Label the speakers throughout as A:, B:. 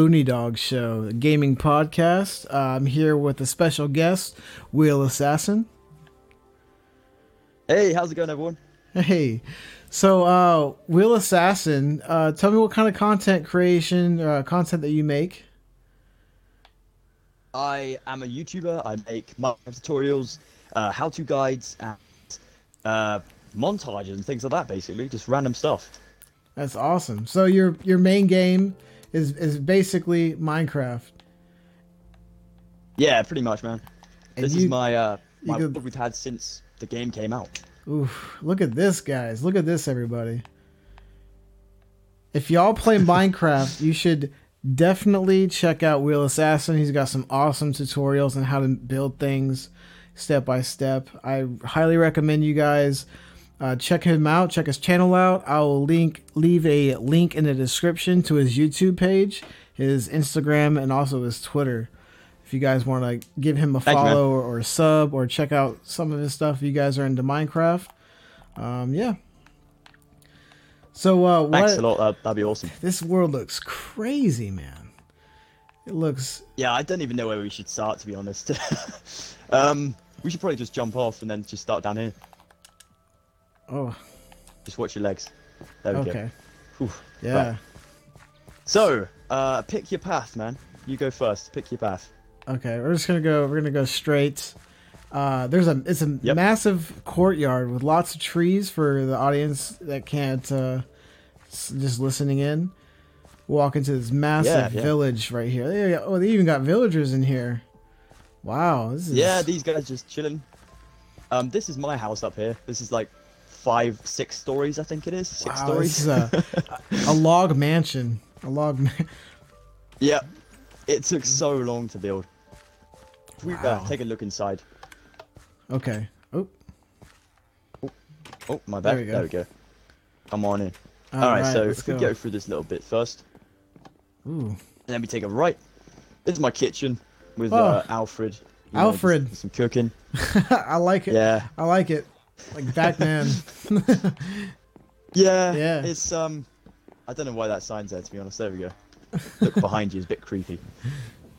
A: Looney Dog Show, a gaming podcast. Uh, I'm here with a special guest, Wheel Assassin.
B: Hey, how's it going, everyone?
A: Hey, so uh, Wheel Assassin, uh, tell me what kind of content creation, uh, content that you make.
B: I am a YouTuber. I make tutorials, uh, how-to guides, and uh, montages and things like that. Basically, just random stuff.
A: That's awesome. So your your main game is is basically Minecraft.
B: Yeah, pretty much, man.
A: And
B: this
A: you-
B: is my uh, my
A: could-
B: we've had since the game came out.
A: Oof, look at this, guys. Look at this, everybody. If y'all play Minecraft, you should definitely check out Wheel Assassin. He's got some awesome tutorials on how to build things step by step. I highly recommend you guys uh, check him out, check his channel out. I will link leave a link in the description to his YouTube page, his Instagram, and also his Twitter. If you guys want to give him a
B: Thank you,
A: follow or, or a sub or check out some of his stuff, if you guys are into Minecraft. Um, yeah. So uh,
B: Thanks
A: what?
B: a lot. Uh, that'd be awesome.
A: This world looks crazy, man. It looks.
B: Yeah, I don't even know where we should start, to be honest. um, we should probably just jump off and then just start down here.
A: Oh,
B: Just watch your legs. There we
A: okay.
B: go.
A: Yeah.
B: Right. So, uh, pick your path, man. You go first. Pick your path.
A: Okay, we're just gonna go. We're gonna go straight. Uh, there's a it's a
B: Yep.
A: massive courtyard with lots of trees for the audience that can't uh, s- just listening in. Walk into this massive
B: Yeah, yeah.
A: village right here. They, oh, they even got villagers in here. Wow, this is
B: Yeah, these guys just chilling. Um, this is my house up here. This is like five, six stories, I think it is. Six
A: wow,
B: stories.
A: A, a log mansion. A log. Man-
B: yeah, it took so long to build. We, uh,
A: Wow.
B: take a look inside.
A: okay. Oh,
B: Oh, my
A: There
B: bad.
A: we go.
B: There we go. Come on in.
A: all
B: All right,
A: right,
B: so if we
A: go.
B: go through this little bit first,
A: Ooh,
B: and then we take a right. This is my kitchen with
A: Oh.
B: uh, Alfred. you know,
A: Alfred.
B: some cooking.
A: I like it.
B: Yeah.
A: I like it. Like Batman.
B: Yeah.
A: Yeah.
B: It's um, I don't know why that sign's there. To be honest, there we go. Look behind you is a bit creepy.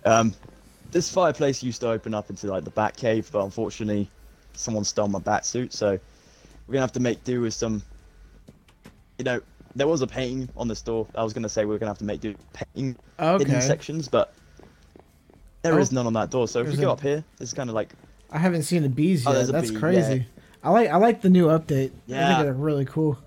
B: Um, this fireplace used to open up into like the bat cave, but unfortunately, someone stole my bat suit, so we're gonna have to make do with some. You know, there was a painting on the door. I was gonna say we are gonna have to make do with painting hidden sections, but there is
A: Oh.
B: none on that door. So if we go up here, it's kind of like
A: I haven't seen the bees
B: Oh,
A: yet.
B: a
A: That's
B: bee,
A: crazy.
B: yeah.
A: I like I like the new update. I
B: Yeah.
A: think they're really cool.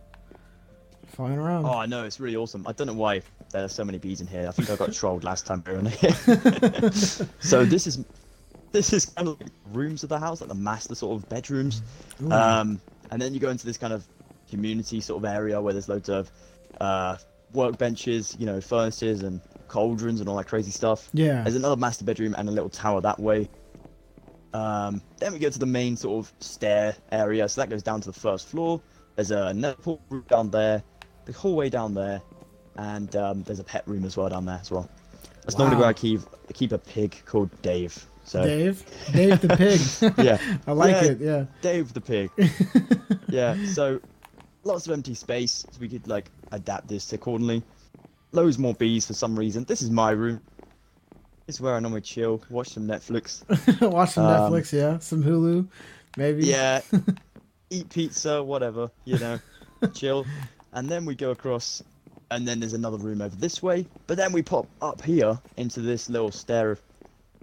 A: Flying around.
B: Oh, I know, it's really awesome. I don't know why there are so many bees in here. I think I got trolled last time we were here. so this is this is kind of like rooms of the house, like the master sort of bedrooms.
A: Ooh.
B: Um, and then you go into this kind of community sort of area where there's loads of uh, workbenches, you know, furnaces and cauldrons and all that crazy stuff.
A: yeah.
B: There's another master bedroom and a little tower that way. Um, then we go to the main sort of stair area, so that goes down to the first floor. There's a nether room down there, the hallway down there, and um, there's a pet room as well down there as well. That's normally where I keep I keep a pig called Dave. So
A: Dave. Dave the pig.
B: yeah,
A: I like
B: Yeah.
A: it. Yeah.
B: Dave the pig. yeah, so lots of empty space, so we could like adapt this accordingly. Loads more bees for some reason. This is my room. This is where I normally chill, watch some Netflix.
A: Watch some
B: Um,
A: Netflix. Yeah. Some Hulu. Maybe.
B: Yeah, eat pizza, whatever, you know, chill. And then we go across, and then there's another room over this way. But then we pop up here into this little stair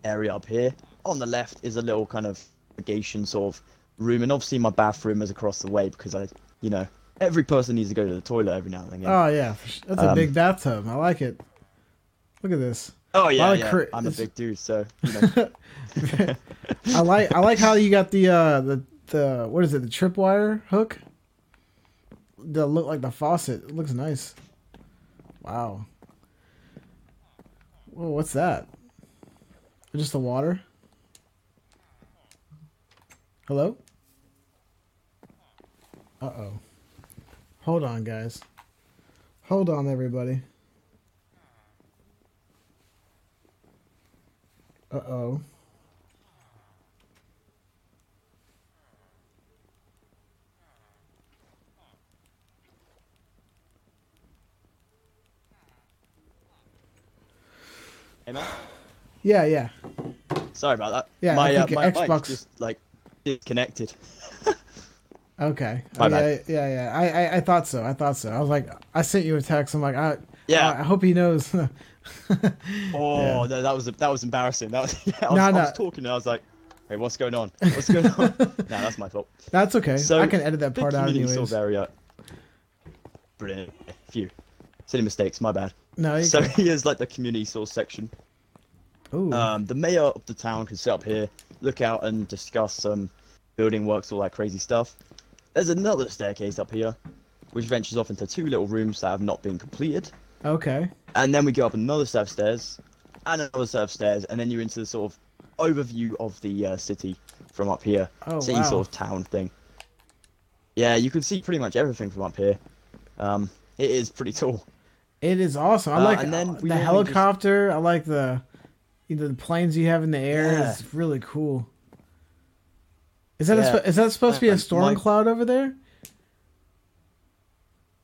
B: area up here. On the left is a little kind of navigation sort of room, and obviously my bathroom is across the way because I, you know, every person needs to go to the toilet every now and again.
A: Oh yeah. That's a
B: Um,
A: big bathtub. I like it. Look at this.
B: Oh yeah, yeah.
A: cri-
B: I'm a big dude, so you know.
A: I like I like how you got the uh the the what is it the tripwire hook. That look like the faucet. It looks nice. Wow. Whoa, what's that? Just the water? Hello? Uh oh. Hold on, guys. Hold on, everybody. Uh oh.
B: Hey man,
A: Yeah, yeah.
B: sorry about that.
A: Yeah, I
B: my uh,
A: think
B: my
A: Xbox-
B: just like disconnected.
A: Okay.
B: My
A: Oh, yeah, yeah, yeah. I, I, I thought so. I thought so. I was like, I sent you a text. I'm like, I,
B: Yeah.
A: I hope he knows.
B: Oh
A: Yeah.
B: no, that was that was embarrassing. That was, yeah, I, was
A: No,
B: I
A: no.
B: was talking and I was like, "Hey, what's going on? What's going on?" no, that's my fault.
A: That's okay.
B: So
A: I can edit that part out anyways.
B: sort of area. Brilliant. Phew. Silly mistakes. My bad.
A: No,
B: So
A: can.
B: here's like the community source section.
A: Ooh.
B: Um, the mayor of the town can sit up here, look out, and discuss some building works, all that crazy stuff. There's another staircase up here, which ventures off into two little rooms that have not been completed.
A: Okay.
B: And then we go up another set of stairs, and another set of stairs, and then you're into the sort of overview of the uh, city from up here.
A: Oh,
B: city
A: wow.
B: sort of town thing. Yeah, you can see pretty much everything from up here. Um, it is pretty tall.
A: It is awesome. I
B: Uh,
A: like
B: and then
A: the
B: normally just-
A: helicopter. I like the you know, the planes you have in the air.
B: Yeah.
A: It's really cool. Is that
B: Yeah.
A: sp- is that supposed to be a storm
B: my-
A: cloud over there?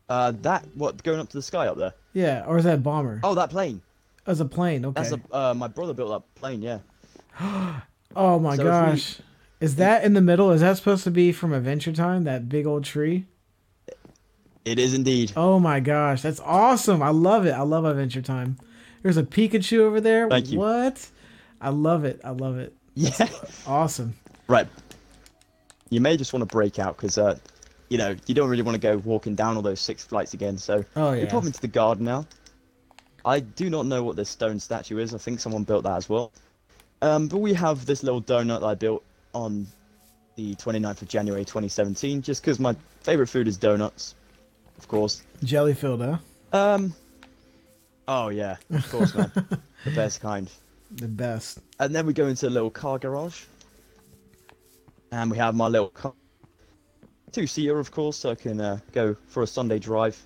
B: Uh, that what going up to the sky up there?
A: Yeah, or is that a bomber?
B: Oh, that plane.
A: As a plane. Okay.
B: That's a uh, my brother built that plane. Yeah.
A: oh my
B: so if we-
A: gosh. Is that in the middle? Is that supposed to be from Adventure Time? That big old tree?
B: It is indeed.
A: Oh my gosh, that's awesome! I love it. I love Adventure Time. There's a Pikachu over there.
B: Thank you.
A: What? I love it. I love it.
B: Yeah.
A: Awesome.
B: right. You may just want to break out because, uh, you know, you don't really want to go walking down all those six flights again. So
A: Oh
B: we
A: yeah.
B: pop into the garden now. I do not know what this stone statue is. I think someone built that as well. Um, but we have this little donut that I built on the 29th of January 2017, just because my favorite food is donuts, of course.
A: Jelly filled, huh?
B: Um. Oh yeah, of course, man. the best kind.
A: The best.
B: And then we go into a little car garage. And we have my little car. Two seater, of course, so I can uh, go for a Sunday drive.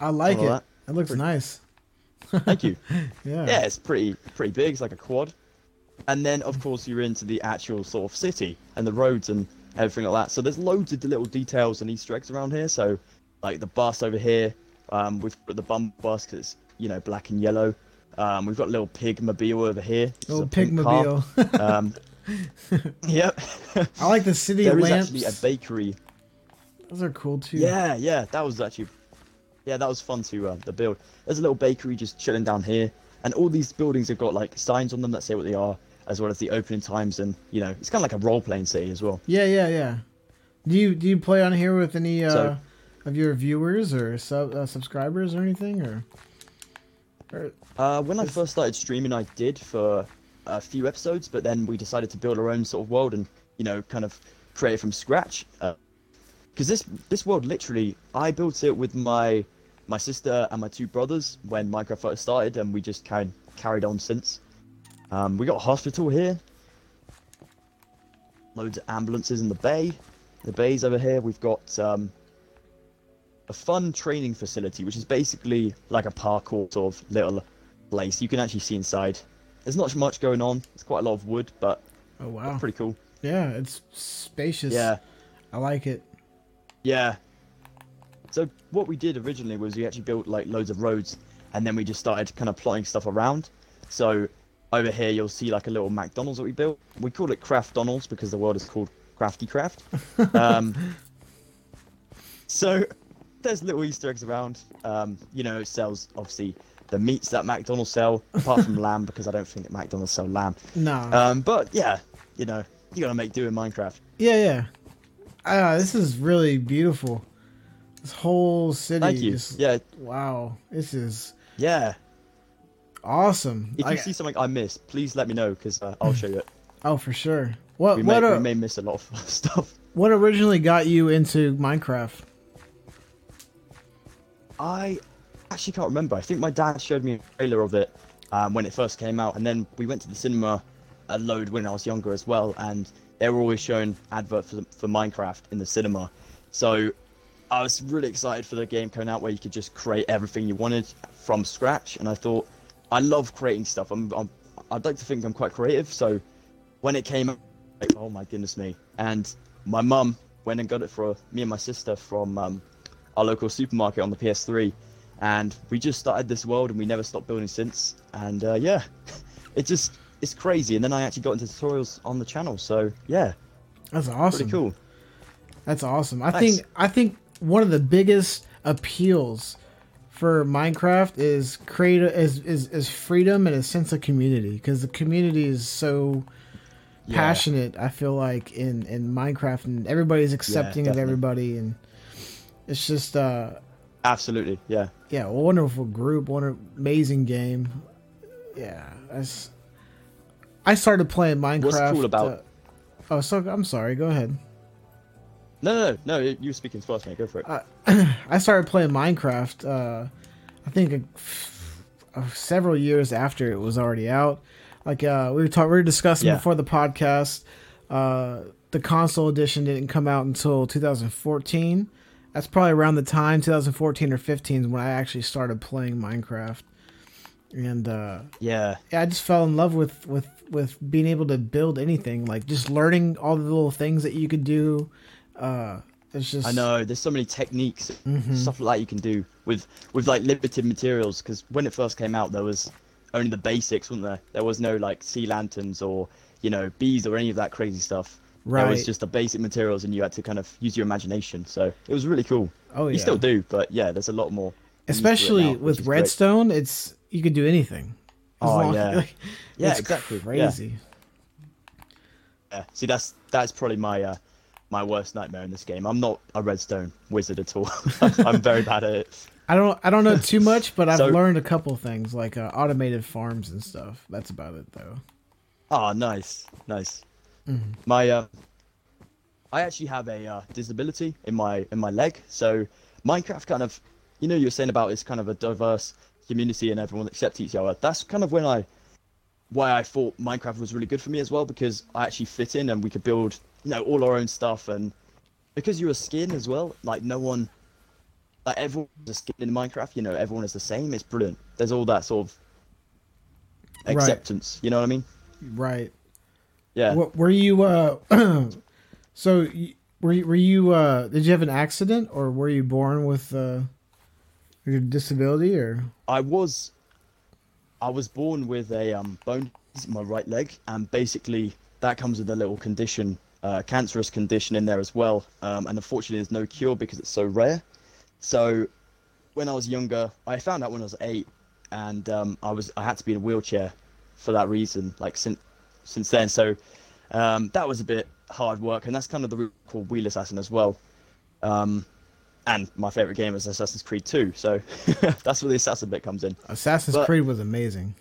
A: I like it.
B: that.
A: It looks
B: Pretty-
A: nice.
B: Thank you.
A: Yeah.
B: yeah, it's pretty pretty big. It's like a quad. And then, of course, you're into the actual sort of city and the roads and everything like that. So there's loads of little details and Easter eggs around here. So, like the bus over here, um, we've got the bum bus 'cause it's you know black and yellow. Um, we've got a little pig mobile over here.
A: Little
B: a pink car.
A: pigmobile.
B: Um, yep.
A: I like the city
B: there is
A: lamps.
B: actually a bakery.
A: Those are cool too.
B: Yeah, yeah, that was actually, yeah, that was fun to uh, to build. There's a little bakery just chilling down here, and all these buildings have got like signs on them that say what they are, as well as the opening times, and you know, it's kind of like a role playing city as well.
A: Yeah, yeah, yeah. Do you do you play on here with any uh,
B: So-
A: of your viewers or sub uh, subscribers or anything or? or
B: Uh, when I first started streaming, I did for a few episodes, but then we decided to build our own sort of world and you know, kind of create it from scratch. Because this this world literally, I built it with my my sister and my two brothers when Minecraft first started, and we just kind carried on since. Um, we got a hospital here. Loads of ambulances in the bay. The bay's over here. We've got um, a fun training facility, which is basically like a parkour sort of little place. You can actually see inside. There's not much going on. It's quite a lot of wood, but
A: oh wow.
B: pretty cool.
A: Yeah, it's spacious.
B: Yeah,
A: I like it.
B: Yeah. So what we did originally was we actually built like loads of roads, and then we just started kind of plotting stuff around. So over here you'll see like a little McDonald's that we built. We call it Craft Donald's because the world is called Crafty Craft. Um, so there's little Easter eggs around. Um, you know, it sells obviously the meats that McDonald's sell, apart from lamb because I don't think that McDonald's sell lamb.
A: No.
B: Um, but yeah, you know, you gotta make do in Minecraft.
A: yeah, yeah. Uh, this is really beautiful. This whole city.
B: Thank you.
A: Just,
B: Yeah,
A: Wow. This is
B: yeah.
A: awesome.
B: If
A: I-
B: you see something I missed, please let me know because uh, I'll show you it.
A: oh, for sure. What
B: We may,
A: what
B: we may miss a lot of stuff.
A: what originally got you into Minecraft?
B: I actually can't remember. I think my dad showed me a trailer of it um, when it first came out, and then we went to the cinema a load when I was younger as well, and they were always showing adverts for, for Minecraft in the cinema. So I was really excited for the game coming out where you could just create everything you wanted from scratch, and I thought I love creating stuff. I'm, I'm I'd like to think I'm quite creative, so when it came out, like, oh my goodness me! And my mum went and got it for me and my sister from um, our local supermarket on the PS3, and we just started this world and we never stopped building since. And uh, yeah, it just it's crazy. And then I actually got into tutorials on the channel, so yeah,
A: That's awesome.
B: pretty cool.
A: That's awesome. I
B: Thanks.
A: think I think one of the biggest appeals for Minecraft is create is, is is freedom and a sense of community because the community is so
B: Yeah.
A: passionate. I feel like in in Minecraft and everybody's accepting of everybody and it's just uh
B: Absolutely, yeah.
A: yeah wonderful group, one amazing game. Yeah, that's. I started playing Minecraft.
B: What's cool about-
A: uh, oh, so I'm sorry. Go ahead.
B: No, no, no, no. You were speaking first, mate. Go for it.
A: Uh, I started playing Minecraft. Uh, I think uh, several years after it was already out. Like uh, we were talking, we were discussing
B: Yeah.
A: before the podcast. Uh, the console edition didn't come out until 2014. That's probably around the time 2014 or 15 is when I actually started playing Minecraft. And uh,
B: yeah,
A: yeah, I just fell in love with with with being able to build anything. Like just learning all the little things that you could do. Uh, it's just
B: I know. There's so many techniques,
A: Mhm.
B: stuff like that you can do with with like limited materials. Because when it first came out, there was only the basics, wasn't there? There was no like sea lanterns or you know bees or any of that crazy stuff. There
A: Right.
B: was just the basic materials, and you had to kind of use your imagination. So it was really cool.
A: Oh yeah.
B: You still do, but yeah, there's a lot more. it
A: Especially
B: now,
A: with
B: is great.
A: redstone, it's you could do anything.
B: Oh, yeah.
A: like,
B: Yeah, exactly. Yeah.
A: Crazy.
B: Yeah. See, that's that's probably my uh, my worst nightmare in this game. I'm not a redstone wizard at all. I'm very bad at it.
A: I don't I don't know too much, but I've
B: So-
A: learned a couple things like uh, automated farms and stuff. That's about it though.
B: Oh, nice, nice.
A: Mhm.
B: My uh, I actually have a uh, disability in my in my leg, so Minecraft kind of, you know, you're saying about it's kind of a diverse community and everyone accepts each other. That's kind of when I, why I thought Minecraft was really good for me as well because I actually fit in and we could build, you know, all our own stuff and because you're a skin as well, like no one, like everyone is a skin in Minecraft. You know, everyone is the same. It's brilliant. There's all that sort of
A: Right.
B: acceptance. You know what I mean?
A: Right.
B: Yeah.
A: What were you uh so were you, were you uh did you have an accident or were you born with uh your disability or
B: I was I was born with a um, bone in my right leg, and basically that comes with a little condition, uh, cancerous condition in there as well. Um, and unfortunately, there's no cure because it's so rare. So when I was younger, I found out when I was eight, and um, I was I had to be in a wheelchair for that reason. Like since since then, so um, that was a bit hard work, and that's kind of the root called Wheel Assassin as well. Um, and my favorite game is Assassin's Creed 2, so that's where the assassin bit comes in.
A: Assassin's
B: But-
A: Creed was amazing.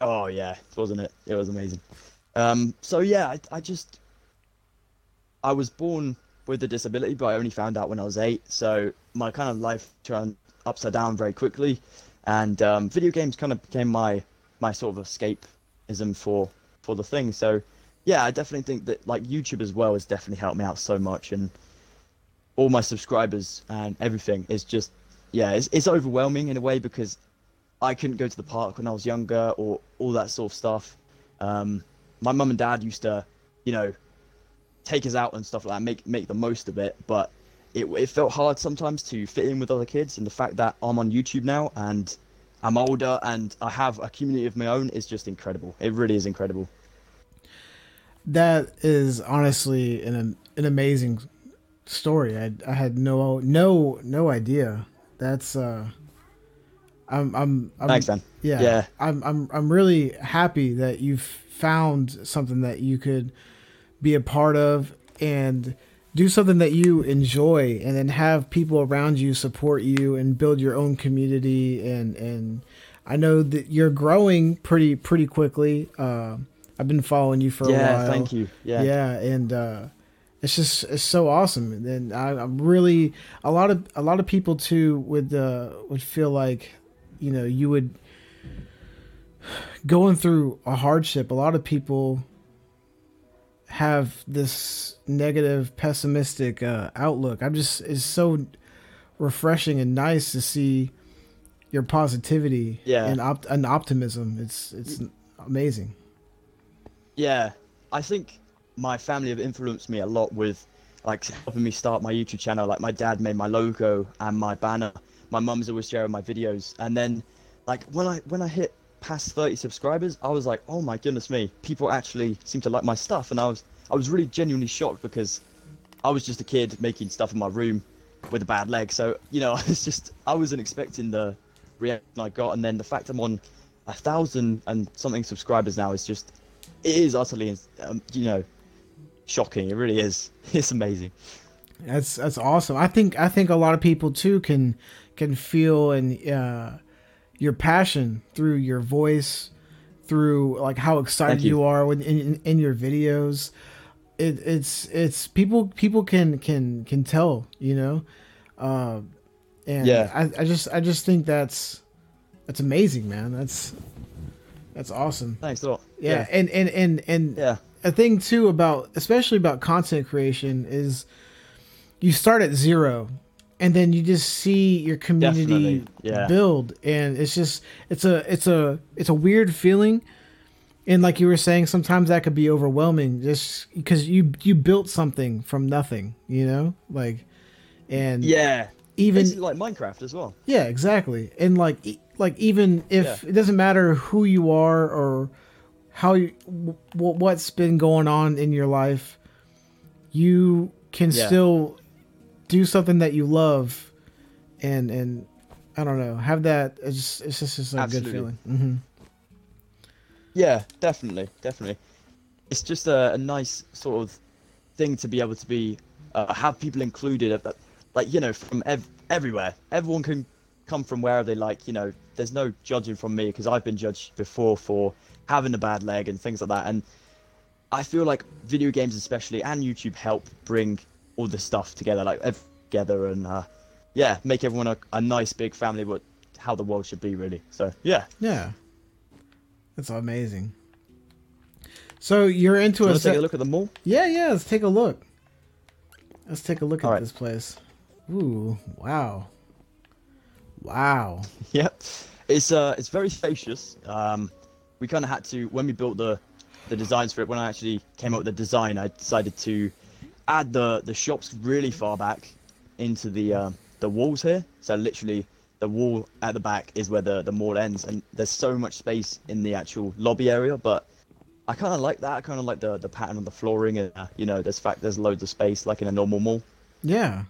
B: Oh yeah, wasn't it? It was amazing. Um, so yeah, I, I just I was born with a disability, but I only found out when I was eight. So my kind of life turned upside down very quickly, and um, video games kind of became my my sort of escapism for for the thing. So yeah, I definitely think that like YouTube as well has definitely helped me out so much, and all my subscribers and everything is just yeah, it's, it's overwhelming in a way because I couldn't go to the park when I was younger or all that sort of stuff. Um, my mum and dad used to, you know, take us out and stuff like that, make make the most of it. But it it felt hard sometimes to fit in with other kids, and the fact that I'm on YouTube now and I'm older and I have a community of my own is just incredible. It really is incredible.
A: That is honestly an an amazing story. I I had no no no idea. That's uh I'm I'm, I'm
B: Thanks, man.
A: Yeah.
B: Yeah.
A: I'm I'm I'm really happy that you've found something that you could be a part of and do something that you enjoy and then have people around you support you and build your own community and and I know that you're growing pretty pretty quickly. Uh, I've been following you for a while.
B: Yeah,
A: while.
B: thank you. Yeah.
A: Yeah, and uh, it's just it's so awesome. And I, I'm really a lot of a lot of people too would uh, would feel like you know you would going through a hardship. A lot of people have this negative, pessimistic uh, outlook. I'm just it's so refreshing and nice to see your positivity
B: Yeah.
A: and op- and optimism. It's it's amazing.
B: Yeah, I think my family have influenced me a lot with like helping me start my YouTube channel. Like my dad made my logo and my banner. My mum's always sharing my videos, and then like when I when I hit past 30 subscribers, I was like, oh my goodness me, people actually seem to like my stuff, and I was I was really genuinely shocked because I was just a kid making stuff in my room with a bad leg, so you know I was just I wasn't expecting the reaction I got, and then the fact I'm on a thousand and something subscribers now is just it is utterly um, you know shocking. It really is. It's amazing.
A: That's that's awesome. I think I think a lot of people too can can feel and uh, your passion through your voice, through like how excited you.
B: you.
A: are when in, in, in your videos. It, it's it's people people can can can tell you know, uh, and
B: Yeah.
A: I, I just I just think that's that's amazing, man. That's that's awesome.
B: Thanks a lot.
A: Yeah, and and and and
B: Yeah.
A: A thing too about especially about content creation is you start at zero and then you just see your community
B: yeah.
A: build and it's just it's a it's a it's a weird feeling and like you were saying sometimes that could be overwhelming just because you you built something from nothing you know like and
B: Yeah.
A: even
B: Basically like Minecraft as well.
A: yeah, exactly. And like, like even if
B: Yeah.
A: it doesn't matter who you are or how you, w- what's been going on in your life, you can
B: Yeah.
A: still do something that you love, and and I don't know, have that. It's just it's just, it's a good
B: Absolutely.
A: feeling. hmm
B: Yeah, definitely, definitely. It's just a, a nice sort of thing to be able to be uh, have people included, at that, like you know, from ev- everywhere. Everyone can come from wherever they like. You know, there's no judging from me because I've been judged before for having a bad leg and things like that. And I feel like video games, especially, and YouTube help bring all this stuff together, like together, and uh, yeah, make everyone a, a nice big family. What how the world should be, really. So yeah.
A: Yeah, that's amazing. So you're into a,
B: want take a look at the mall?
A: Yeah, yeah. Let's take a look. Let's take a look at
B: All right.
A: this place. Ooh, wow, wow.
B: Yep, it's uh, it's very spacious. Um, we kind of had to when we built the the designs for it. When I actually came up with the design, I decided to add the the shops really far back into the um, the walls here. So literally, the wall at the back is where the the mall ends, and there's so much space in the actual lobby area. But I kind of like that. I kind of like the the pattern on the flooring, and uh, you know, there's fact there's loads of space like in a normal mall.
A: Yeah,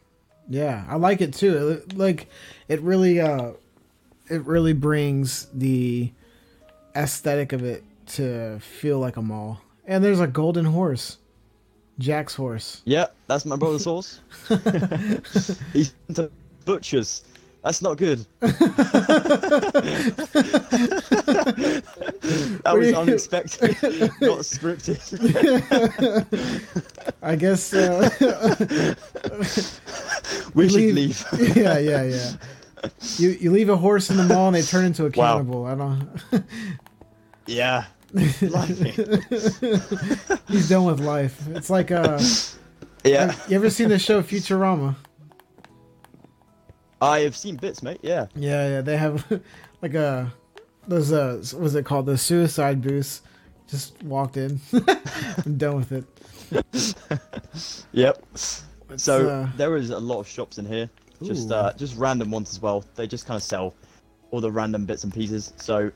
A: yeah. I like it too. It- Like, it really, uh, it really brings the aesthetic of it to feel like a mall. And there's a golden horse, Jack's horse.
B: Yeah, that's my brother's horse. He's into butchers. That's not good. that was unexpected, not scripted.
A: I guess. Uh,
B: we should
A: leave-
B: leave.
A: yeah, yeah, yeah. You you leave a horse in the mall and they turn into a
B: Wow.
A: cannibal. I don't.
B: Yeah.
A: He's done with life. It's like uh,
B: Yeah.
A: you ever seen the show Futurama?
B: I have seen bits, mate. Yeah.
A: Yeah, yeah. They have like a those uh, was it called? The suicide booths. Just walked in. I'm done with it.
B: Yep.
A: It's,
B: So
A: uh,
B: there is a lot of shops in here, just uh, just random ones as well. They just kind of sell all the random bits and pieces. So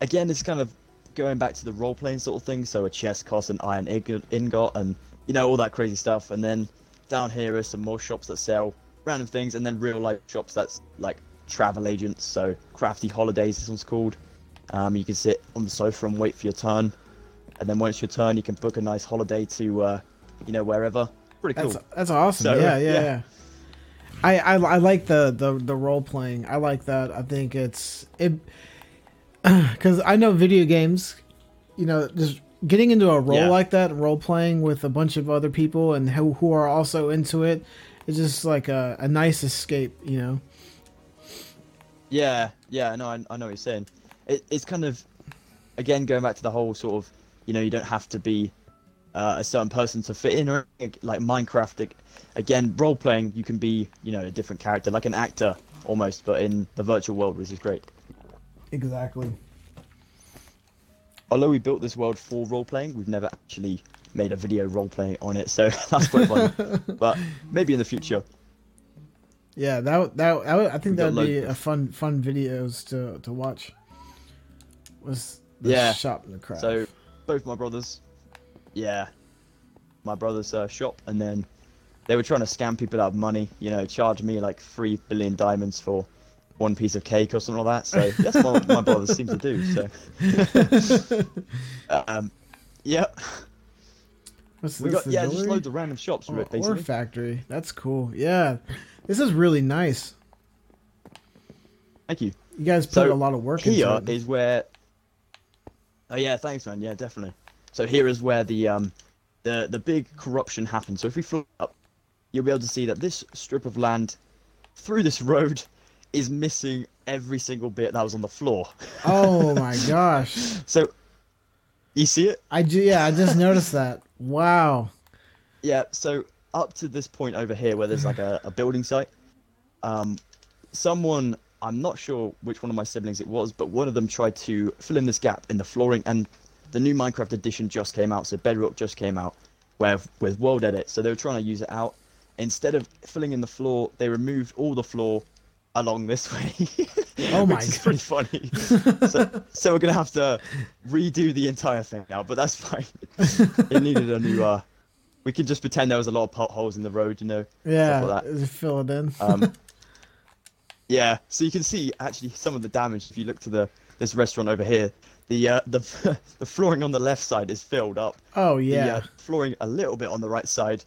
B: again, it's kind of going back to the role playing sort of thing. So a chest costs an iron ingot, and you know all that crazy stuff. And then down here are some more shops that sell random things, and then real life shops that's like travel agents. So crafty holidays, this one's called. Um, you can sit on the sofa and wait for your turn, and then once your turn, you can book a nice holiday to, uh, you know, wherever. Pretty cool.
A: That's that's awesome.
B: So,
A: yeah, yeah,
B: yeah.
A: yeah. I, I I like the the the role playing. I like that. I think it's it because I know video games. You know, just getting into a role
B: Yeah.
A: like that, role playing with a bunch of other people and who who are also into it, it, is just like a, a nice escape. You know.
B: Yeah, yeah, no, I, I know what you're saying. It, it's kind of, again, going back to the whole sort of, you know, you don't have to be uh, a certain person to fit in, or like Minecraft. Again, role playing, you can be, you know, a different character, like an actor almost, but in the virtual world, which is great.
A: Exactly.
B: Although we built this world for role playing, we've never actually made a video role playing on it, so that's quite fun. but maybe in the future.
A: Yeah, that would- that I, think that would be a fun fun videos to to watch. Was the
B: Yeah,
A: shop in the craft.
B: So both my brothers, yeah, my brother's uh, shop, and then they were trying to scam people out of money. You know, charge me like three billion diamonds for one piece of cake or something like that. So that's what my brothers seem to do. So, um, yeah,
A: What's
B: we
A: this?
B: got yeah, just loads of random shops,
A: Or,
B: basically.
A: or factory. That's cool. Yeah, this is really nice.
B: Thank you.
A: You guys put
B: So,
A: a lot of work
B: here
A: into it.
B: is where oh yeah thanks man yeah definitely so here is where the um the the big corruption happens so if we fly up you'll be able to see that this strip of land through this road is missing every single bit that was on the floor
A: oh my gosh!
B: so you see it
A: I do. yeah, I just noticed that. Wow.
B: yeah so up to this point over here where there's like a, a building site um someone i'm not sure which one of my siblings it was but one of them tried to fill in this gap in the flooring and the new minecraft edition just came out so bedrock just came out where with world edit so they were trying to use it out instead of filling in the floor they removed all the floor along this way
A: Oh my
B: is pretty funny so, so we're gonna have to redo the entire thing now but that's fine it needed a new uh we can just pretend there was a lot of potholes in the road you know
A: Yeah,
B: like
A: fill it in.
B: um, yeah, so you can see actually some of the damage if you look to the this restaurant over here. The uh, the the flooring on the left side is filled up.
A: oh
B: The
A: yeah.
B: uh, flooring a little bit on the right side.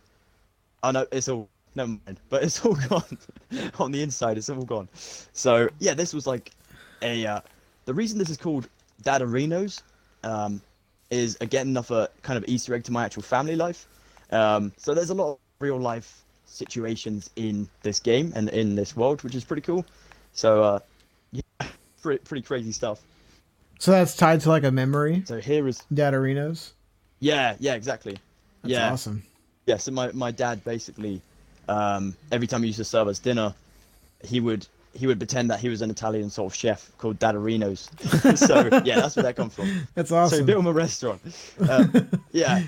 B: Oh no, it's all never mind. But it's all gone on the inside. It's all gone. So yeah, this was like a uh, the reason this is called Dadarinos um, is again another kind of Easter egg to my actual family life. Um, so there's a lot of real life situations in this game and in this world, which is pretty cool. So uh, yeah, pretty, pretty crazy stuff.
A: So that's tied to like a memory.
B: So here is
A: Dadarinos.
B: yeah, yeah, exactly.
A: That's
B: yeah,
A: awesome.
B: yeah. So my, my dad basically, um, every time he used to serve us dinner, he would he would pretend that he was an Italian sort of chef called Dadarinos. so yeah, that's where that comes from.
A: That's
B: So he
A: awesome.
B: built him a restaurant. Um, yeah.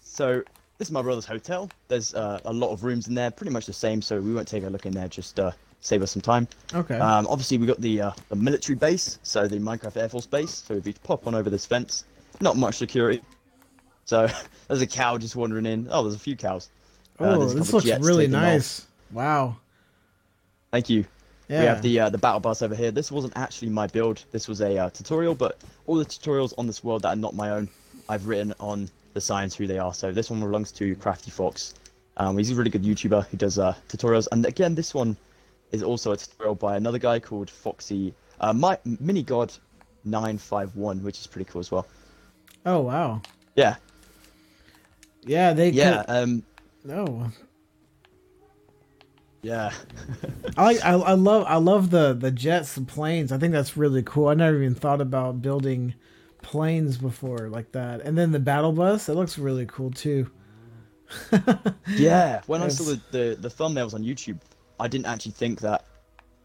B: So this is my brother's hotel. There's uh, a lot of rooms in there, pretty much the same. So we won't take a look in there, just uh, save us some time.
A: okay.
B: Um, obviously we got the uh, the military base, so the Minecraft Air Force base. So if you pop on over this fence, not much security. So there's a cow just wandering in. Oh, there's a few cows. Uh,
A: oh, this looks really
B: taking off.
A: nice. Wow.
B: Thank you.
A: Yeah.
B: We have the uh, the battle bus over here. This wasn't actually my build. This was a uh, tutorial, but all the tutorials on this world that are not my own, I've written on the science who they are. So this one belongs to Crafty Fox. Um, he's a really good YouTuber who does uh, tutorials. And again, this one is also a tutorial by another guy called Foxy uh, my Mini God 951, which is pretty cool as well.
A: oh wow.
B: Yeah,
A: Yeah, they.
B: yeah,
A: Could,
B: um,
A: no.
B: yeah.
A: I like. I, I love. I love the the jets, the planes. I think that's really cool. I never even thought about building planes before like that. And then the battle bus. It looks really cool too.
B: Yeah, when I saw the, the, the thumbnails on YouTube, I didn't actually think that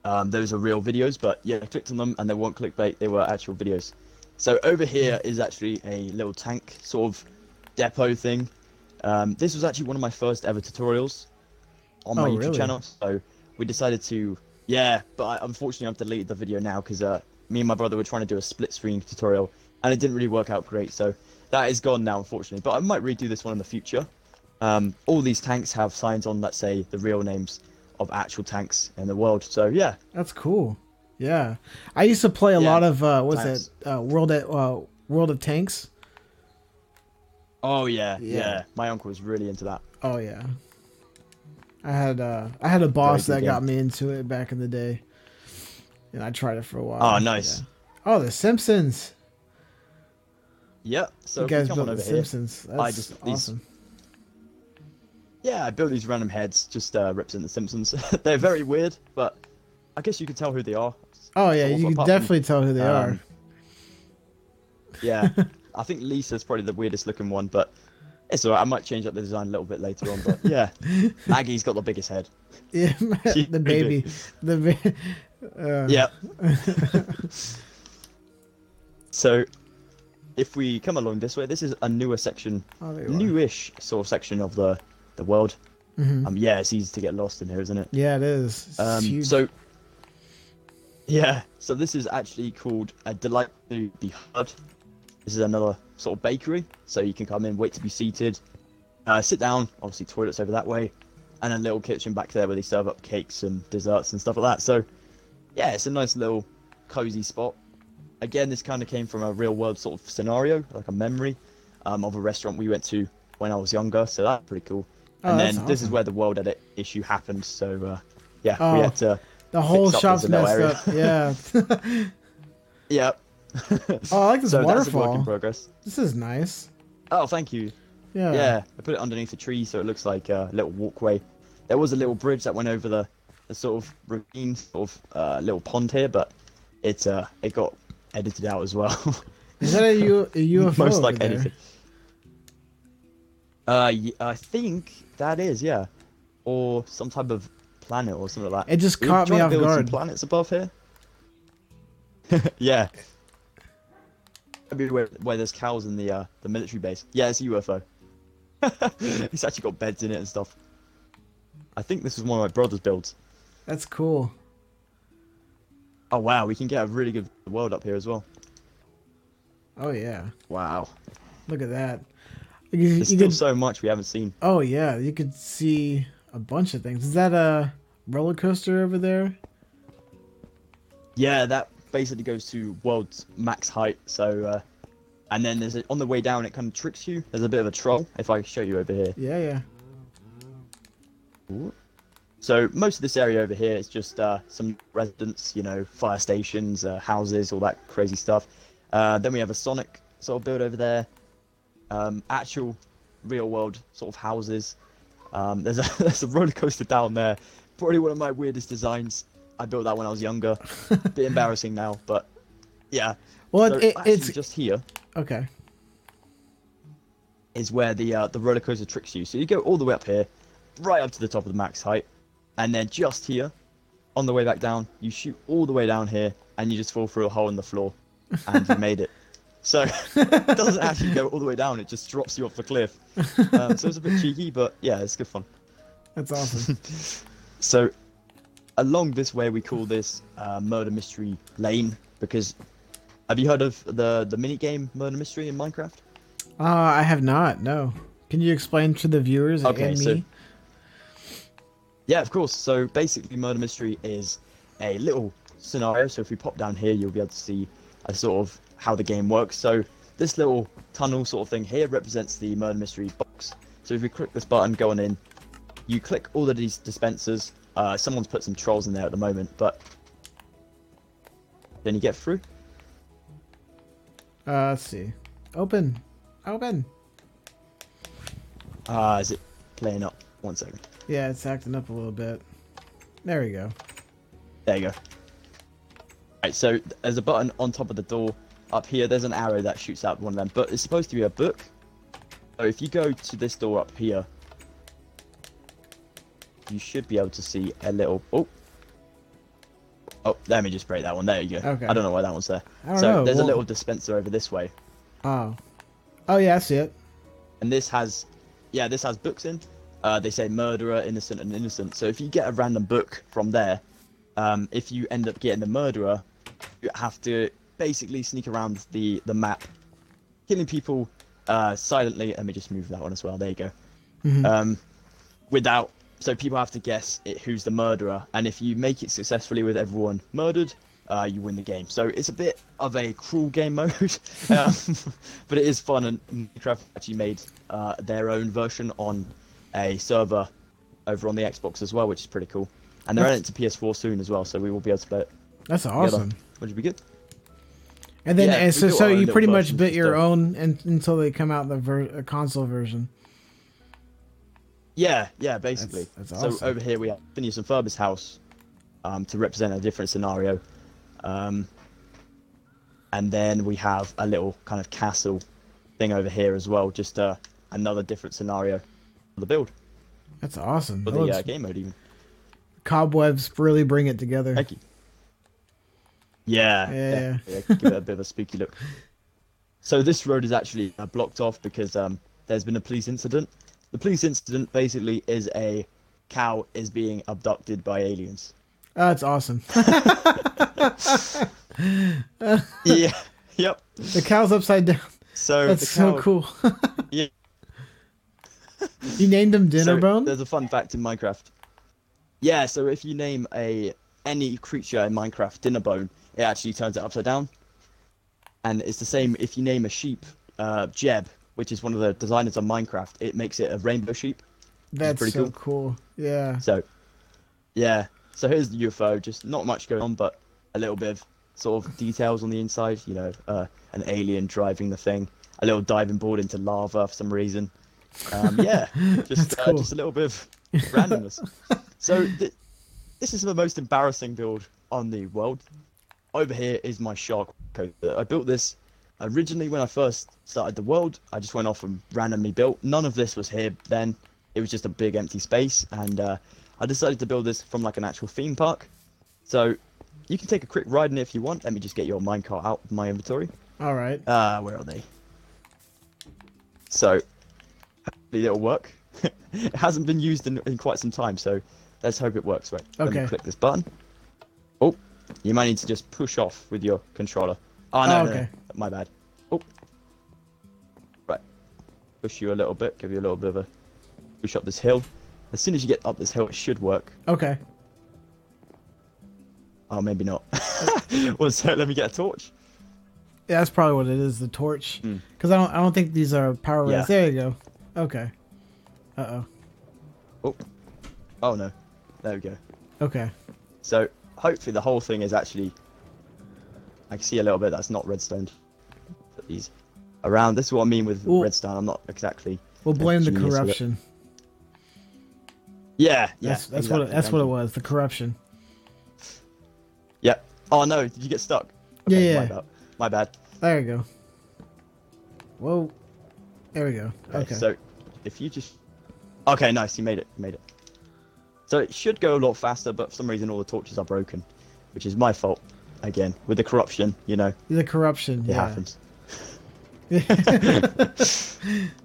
B: um, those are real videos, but yeah, I clicked on them and they weren't clickbait, they were actual videos. So over here is actually a little tank sort of depot thing. Um, this was actually one of my first ever tutorials on my
A: Oh,
B: YouTube
A: really?
B: channel, so we decided to, yeah, but I, unfortunately I've deleted the video now because uh, me and my brother were trying to do a split screen tutorial and it didn't really work out great, so that is gone now, unfortunately. But I might redo this one in the future. Um, all these tanks have signs on that say the real names of actual tanks in the world. So yeah,
A: That's cool. Yeah, I used to play a
B: Yeah,
A: lot of uh, what's
B: times.
A: it? Uh, World at uh, World of Tanks.
B: Oh yeah,
A: Yeah.
B: yeah, My uncle was really into that.
A: Oh yeah. I had uh, I had a boss that
B: game.
A: got me into it back in the day, and I tried it for a while.
B: Oh, nice.
A: Yeah. Oh, The Simpsons.
B: Yep. So
A: you guys built The
B: over here,
A: Simpsons. That's
B: I just- these-
A: awesome.
B: yeah, I built these random heads just uh, represent the Simpsons. They're very weird, but I guess you can tell who they are.
A: Oh yeah, you can
B: apart from,
A: definitely tell who they are.
B: um, Yeah, I think Lisa's probably the weirdest looking one, but it's alright. I might change up the design a little bit later on. But yeah, Maggie's got the biggest head.
A: Yeah, the baby, the ba- uh,
B: Yeah. so, if we come along this way, this is a newer section
A: Oh,
B: newish sort of section of the the world.
A: Mhm.
B: Um, yeah, it's easy to get lost in here, isn't it?
A: Yeah, it is.
B: Um, so, yeah, so this is actually called a delight to be heard. This is another sort of bakery, so you can come in, wait to be seated, uh, sit down. Obviously, toilets over that way, and a little kitchen back there where they serve up cakes and desserts and stuff like that. So, yeah, it's a nice little cozy spot. Again, this kind of came from a real world sort of scenario, like a memory um, of a restaurant we went to when I was younger. So that's pretty cool.
A: Oh,
B: and then this is where the world edit issue happened. So, uh, yeah,
A: Oh.
B: we had to.
A: the whole shop's
B: as a little
A: messed up. Yeah.
B: Yeah.
A: oh, I like this
B: so that's a work in
A: waterfall.
B: progress.
A: This is nice.
B: Oh, thank you.
A: Yeah.
B: Yeah, I put it underneath a tree so it looks like a little walkway. There was a little bridge that went over the, the sort of ravine, sort of uh, little pond here, but it uh, it got edited out as well.
A: Is that a, U- a UFO?
B: Most like
A: there?
B: anything. Uh, I think that is yeah, or some type of planet or something like that.
A: It just caught me off
B: build some
A: guard.
B: planets above here. yeah. Maybe where, where there's cows in the uh, the military base. Yeah, it's a UFO. it's actually got beds in it and stuff. I think this is one of my brother's builds.
A: That's cool.
B: Oh wow, we can get a really good world up here as well.
A: Oh yeah.
B: Wow,
A: Look at that. You, you
B: there's still
A: could,
B: so much we haven't seen.
A: oh yeah, you could see a bunch of things. Is that a roller coaster over there?
B: Yeah, that basically goes to world's max height. So, uh, and then there's a, on the way down, it kind of tricks you. There's a bit of a troll. If I show you over here.
A: Yeah, yeah.
B: So most of this area over here is just uh, some residents, you know, fire stations, uh, houses, all that crazy stuff. Uh, then we have a Sonic sort of build over there. Um, actual, real world sort of houses. Um, there's a there's a roller coaster down there. Probably one of my weirdest designs. I built that when I was younger. Bit embarrassing now, but yeah.
A: Well,
B: So
A: it, it's
B: just here
A: okay.
B: is where the uh, the roller coaster tricks you. So you go all the way up here, right up to the top of the max height, and then just here, on the way back down, you shoot all the way down here, and you just fall through a hole in the floor, and you made it. So it doesn't actually go all the way down; it just drops you off the cliff. Um, so it's a bit cheeky, but yeah, it's good fun.
A: That's awesome.
B: So along this way, we call this uh, murder mystery lane because. Have you heard of the the mini game murder mystery in Minecraft?
A: uh, I have not. No. Can you explain to the viewers
B: Okay,
A: and
B: so- Yeah, of course. So basically, murder mystery is a little scenario. So if we pop down here, you'll be able to see a sort of how the game works. So this little tunnel sort of thing here represents the murder mystery box. So if we click this button, go on in, you click all of these dispensers. Uh, someone's put some trolls in there at the moment, but then you get through.
A: Uh, let's see. Open. Open.
B: Ah, is it playing up? One second.
A: Yeah, it's acting up a little bit. There we go.
B: There you go. Right, so there's a button on top of the door. Up here, there's an arrow that shoots out one of them, but it's supposed to be a book. So if you go to this door up here, you should be able to see a little. Oh. Oh, let me just break that one. There you go.
A: Okay.
B: I don't know why that one's there.
A: I don't
B: so
A: know.
B: there's
A: well-
B: a little dispenser over this way,
A: Oh. Oh yeah, I see it.
B: and this has, yeah, this has books in. Uh, they say murderer, innocent, and innocent. So if you get a random book from there, um, if you end up getting the murderer, you have to basically sneak around the the map, killing people uh, silently. Let me just move that one as well. There you go.
A: Mhm.
B: Um, without, so people have to guess it, who's the murderer, and if you make it successfully with everyone murdered, uh, you win the game. So it's a bit of a cruel game mode, um, but it is fun. And Minecraft actually made uh, their own version on a server over on the Xbox as well, which is pretty cool. And they're adding it to PS4 soon as well, so we will be able to play it
A: That's
B: together,
A: awesome.
B: which would be good.
A: And then
B: Yeah,
A: and so so you pretty much bit your
B: stuff.
A: own in, until they come out the ver- uh, console version.
B: Yeah, yeah, basically.
A: That's- that's
B: so
A: awesome.
B: over here we have Phineas and Ferb's house um, to represent a different scenario. Um, and then we have a little kind of castle thing over here as well, just uh, another different scenario for the build,
A: That's awesome.
B: for
A: That
B: the
A: looks-
B: uh, game mode even.
A: cobwebs really bring it together.
B: Thank you. Yeah,
A: Yeah.
B: yeah, give it a bit of a spooky look. So this road is actually uh, blocked off because um, there's been a police incident. The police incident basically is a cow is being abducted by aliens.
A: Oh, that's awesome.
B: yeah. Yep.
A: the cow's upside down.
B: So
A: That's
B: the
A: so cool.
B: Yeah.
A: you named him
B: So
A: Dinnerbone?
B: there's a fun fact in Minecraft. Yeah, so if you name a any creature in Minecraft Dinnerbone, it actually turns it upside down. And it's the same if you name a sheep uh, Jeb, which is one of the designers of Minecraft, it makes it a rainbow sheep.
A: That's
B: pretty
A: so
B: cool.
A: cool. Yeah.
B: So, yeah. So here's the UFO. Just not much going on, but a little bit of sort of details on the inside. You know, uh, an alien driving the thing, a little diving board into lava for some reason. Um, yeah, just uh,
A: cool.
B: just a little bit of randomness. so th- this is the most embarrassing build on the world. Over here is my shark coat. I built this originally when I first started the world. I just went off and randomly built. None of this was here then. It was just a big empty space, and uh, I decided to build this from like an actual theme park. So you can take a quick ride in it if you want. Let me just get your minecart out of my inventory.
A: All right.
B: Uh, where are they? So, hopefully it'll work. it hasn't been used in, in quite some time, so let's hope it works. Right. Let me
A: Okay.
B: click this button. Oh, you might need to just push off with your controller. Oh, no,
A: Oh,
B: no, no,
A: okay.
B: My bad. Oh. Right. Push you a little bit, give you a little bit of a push up this hill. As soon as you get up this hill, it should work.
A: Okay.
B: Oh, maybe not. well, so let me get a torch.
A: Yeah, that's probably what it is. The torch.
B: Hmm.
A: Because I don't. I don't think these are power
B: Yeah.
A: rails. There you go. Okay. Uh oh.
B: oh. Oh, no. There we go.
A: Okay.
B: So hopefully the whole thing is actually. I can see a little bit that's not redstone. Around. This is what I mean with
A: Ooh.
B: redstone. I'm not exactly.
A: We'll blame the
B: genius with it.
A: corruption.
B: Yeah, yeah.
A: That's that's what it, that's what it was. The corruption.
B: Yeah. Oh no! Did you get stuck?
A: Yeah, yeah.
B: My bad. My bad.
A: There you go. Whoa. There we go.
B: Okay.
A: Okay.
B: So, if you just. Okay, nice. You made it. You made it. So it should go a lot faster, but for some reason all the torches are broken, which is my fault. Again, with the corruption, you know,
A: the corruption.
B: it
A: yeah.
B: happens.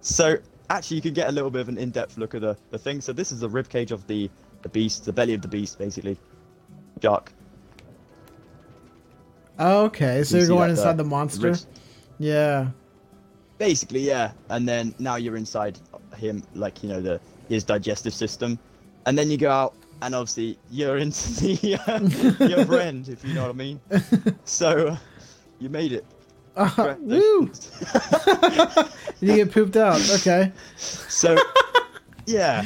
B: So actually, you can get a little bit of an in-depth look at the, the thing. So this is the rib cage of the the beast, the belly of the beast, basically. Shark.
A: okay. So
B: You
A: you're going
B: like,
A: inside the,
B: the
A: monster.
B: ribs.
A: Yeah.
B: Basically, yeah. And then now you're inside him, like you know the his digestive system, and then you go out, and obviously you're into the uh, your friend, if you know what I mean. So uh, you made it.
A: Uh, woo! You get pooped out. Okay.
B: so yeah.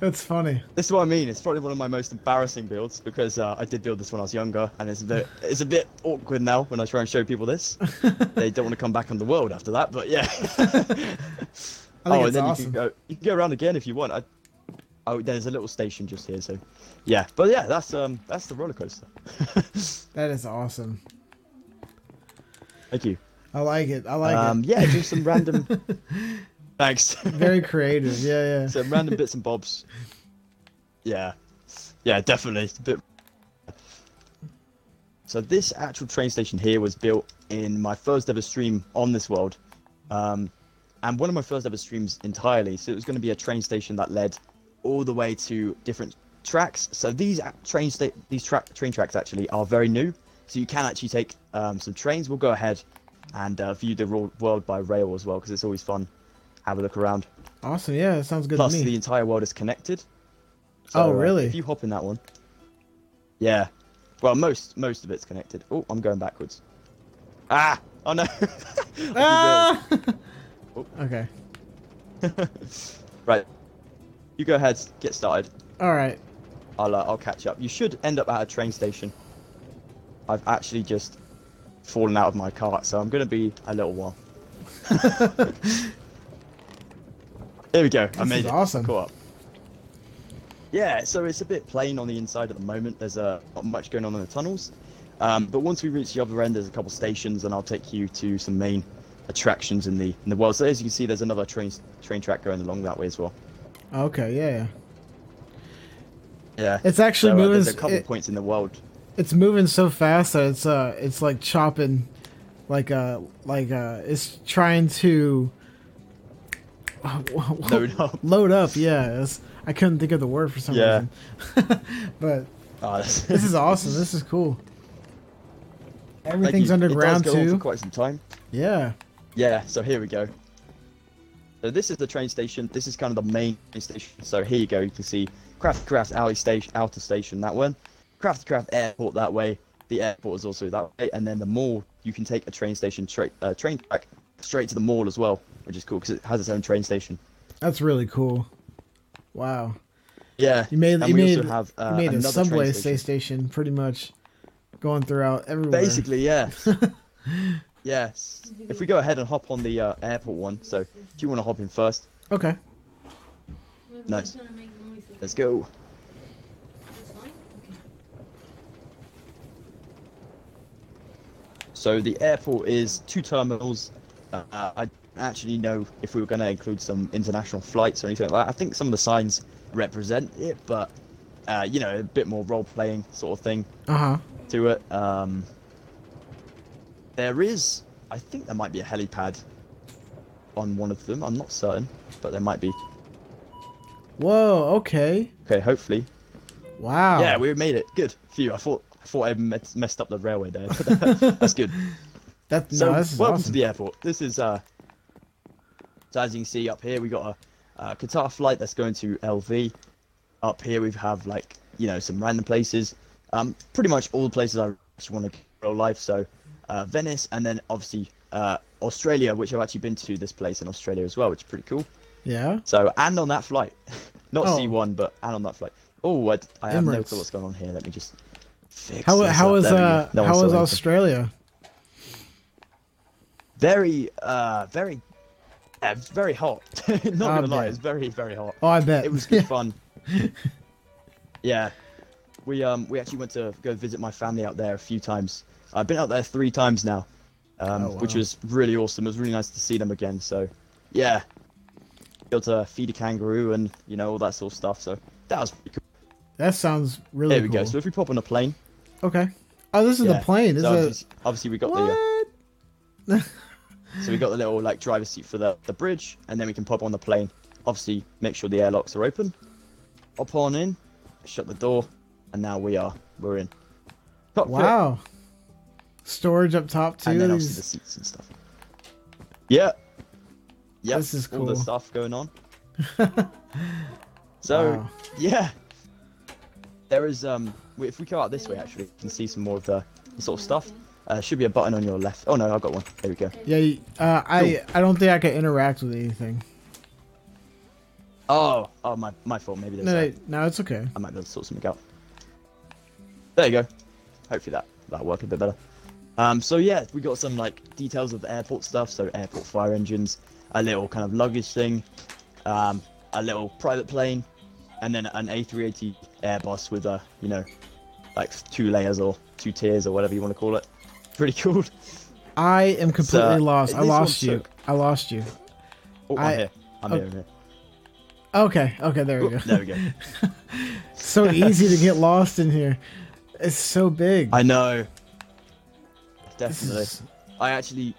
A: That's funny.
B: This is what I mean. It's probably one of my most embarrassing builds because uh, I did build this when I was younger, and it's a bit it's a bit awkward now when I try and show people this. they don't want to come back on the world after that, but yeah.
A: I think
B: oh, and then
A: awesome.
B: you can go you can go around again if you want. I, oh, there's a little station just here, so yeah. But yeah, that's um that's the roller coaster.
A: That is awesome.
B: Thank you.
A: I like it. I like
B: um,
A: it.
B: yeah, do some random. Thanks.
A: Very creative. Yeah, yeah.
B: some random bits and bobs. Yeah, yeah, definitely. A bit. So this actual train station here was built in my first ever stream on this world, um, and one of my first ever streams entirely. So it was going to be a train station that led all the way to different tracks. So these train sta- these tra- train tracks actually are very new. So you can actually take um, some trains. We'll go ahead and uh, view the world by rail as well because it's always fun. Have a look around.
A: Awesome. Yeah, that sounds good
B: Plus,
A: to me.
B: the entire world is connected.
A: Oh,
B: uh,
A: really?
B: if you hop in that one, yeah. Well, most most of it's connected. Oh, I'm going backwards. Ah! Oh no!
A: Ah!
B: Oh.
A: okay.
B: right. You go ahead. Get started.
A: All right.
B: I'll uh, I'll catch up. You should end up at a train station. I've actually just fallen out of my cart, so I'm gonna be a little while. There we go. I made it.
A: awesome.
B: Caught up. Yeah, so it's a bit plain on the inside at the moment. There's uh, not much going on in the tunnels. Um, but once we reach the other end, there's a couple stations, and I'll take you to some main attractions in the in the world. So as you can see, there's another train train track going along that way as well.
A: Okay. Yeah, yeah.
B: Yeah.
A: It's actually
B: so, uh,
A: moving.
B: there's a couple
A: it-
B: points in the world.
A: It's moving so fast that it's uh, it's like chopping, like uh, like uh, it's trying to
B: Load up.
A: Load up, yeah. I couldn't think of the word for some
B: Yeah.
A: reason. but
B: Oh,
A: this is awesome. This is cool. Everything's underground
B: it does go on
A: too.
B: for quite some time.
A: Yeah.
B: Yeah, so here we go. So this is the train station. This is kind of the main station. So here you go. You can see Craft Craft Alley Station, Outer Station that one. Craft Craft Airport that way. The airport is also that way. And then the mall, you can take a train station straight, uh, train track straight to the mall as well, which is cool because it has its own train station.
A: That's really cool. Wow.
B: Yeah.
A: You made you made
B: have uh,
A: you made a subway
B: station.
A: station pretty much going throughout everywhere.
B: Basically, yes. yes. If we go ahead and hop on the uh, airport one, so do you want to hop in first?
A: Okay.
B: Nice. Let's go. So the airport is two terminals. Uh, I actually know if we were going to include some international flights or anything like that. I think some of the signs represent it, but uh, you know, a bit more role playing sort of thing
A: Uh huh.
B: to it. Um, there is, I think there might be a helipad on one of them. I'm not certain, but there might be.
A: Whoa. Okay.
B: Okay, hopefully.
A: Wow.
B: Yeah, we made it. Good. Phew, I thought thought I mess- messed up the railway there. That's good.
A: That's
B: So,
A: no. This
B: welcome
A: awesome.
B: to the airport. This is uh. So as you can see up here, we got a, a Qatar flight that's going to LV. Up here we have like you know some random places. Um, pretty much all the places I actually want to go real life. So, uh, Venice, and then obviously uh, Australia, which I've actually been to this place in Australia as well, which is pretty cool.
A: yeah.
B: So, and on that flight, not
A: Oh.
B: C1, but and on that flight. Oh, I, I have no clue what's going on here. Let me just fix
A: How
B: this
A: how
B: up.
A: was
B: There we go.
A: uh
B: No one
A: how was. Australia?
B: Very, uh, very, uh, very hot. Not
A: I
B: gonna lie, it's very, very hot.
A: Oh, I bet
B: It was good fun. yeah, we um we actually went to go visit my family out there a few times. I've been out there three times now, um,
A: Oh,
B: which was really awesome. It was really nice to see them again. So, yeah, able to feed a kangaroo and you know all that sort of stuff. So that was pretty cool.
A: that sounds really
B: There we
A: cool.
B: go. So if we pop on a plane,
A: okay. Oh, this is
B: yeah.
A: the plane. This
B: so
A: is
B: obviously, obviously we got the. Uh,
A: what?
B: So we got the little like driver's seat for the, the bridge, and then we can pop on the plane. Obviously, make sure the airlocks are open. Hop on in, shut the door, and now we are we're in.
A: Wow. Storage up top too.
B: And then obviously the seats and stuff. Yeah. Yep.
A: This is cool.
B: All the stuff going on. so
A: Wow.
B: yeah, there is um. If we go out this way, actually, you can see some more of the, the sort of stuff. Uh, should be a button on your left. Oh no, I've got one. There we go.
A: Yeah. Uh, I I don't think I can interact with anything.
B: Oh, oh my my fault. Maybe there's.
A: No,
B: a-
A: no, no, it's okay.
B: I might be able to sort something out. There you go. Hopefully that that'll work a bit better. Um, so yeah, we got some like details of the airport stuff. So airport fire engines, a little kind of luggage thing, um, a little private plane, and then an A380 Airbus with a you know, like two layers or two tiers or whatever you want to call it. Pretty cool.
A: I am completely
B: So,
A: lost. I lost you. I lost you.
B: Oh,
A: I-
B: I'm here. I'm
A: oh.
B: here. I'm here.
A: Okay. Okay. There we
B: Oh,
A: go.
B: there we go.
A: so easy to get lost in here. It's so big.
B: I know. Definitely.
A: is-
B: I actually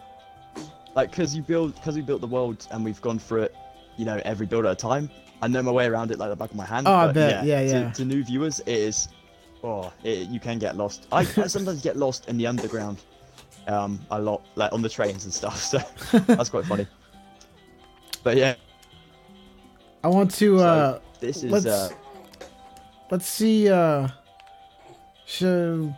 B: like because you build because we built the world and we've gone through it, you know, every build at a time. I know my way around it like the back of my hand.
A: Oh, I bet. Yeah,
B: to,
A: yeah.
B: To new viewers, it is. Oh, it, you can get lost. I, I sometimes get lost in the underground, um, a lot, like on the trains and stuff. So that's quite funny. But yeah,
A: I want to.
B: So,
A: uh
B: this is.
A: let's
B: Uh,
A: let's see. uh Show.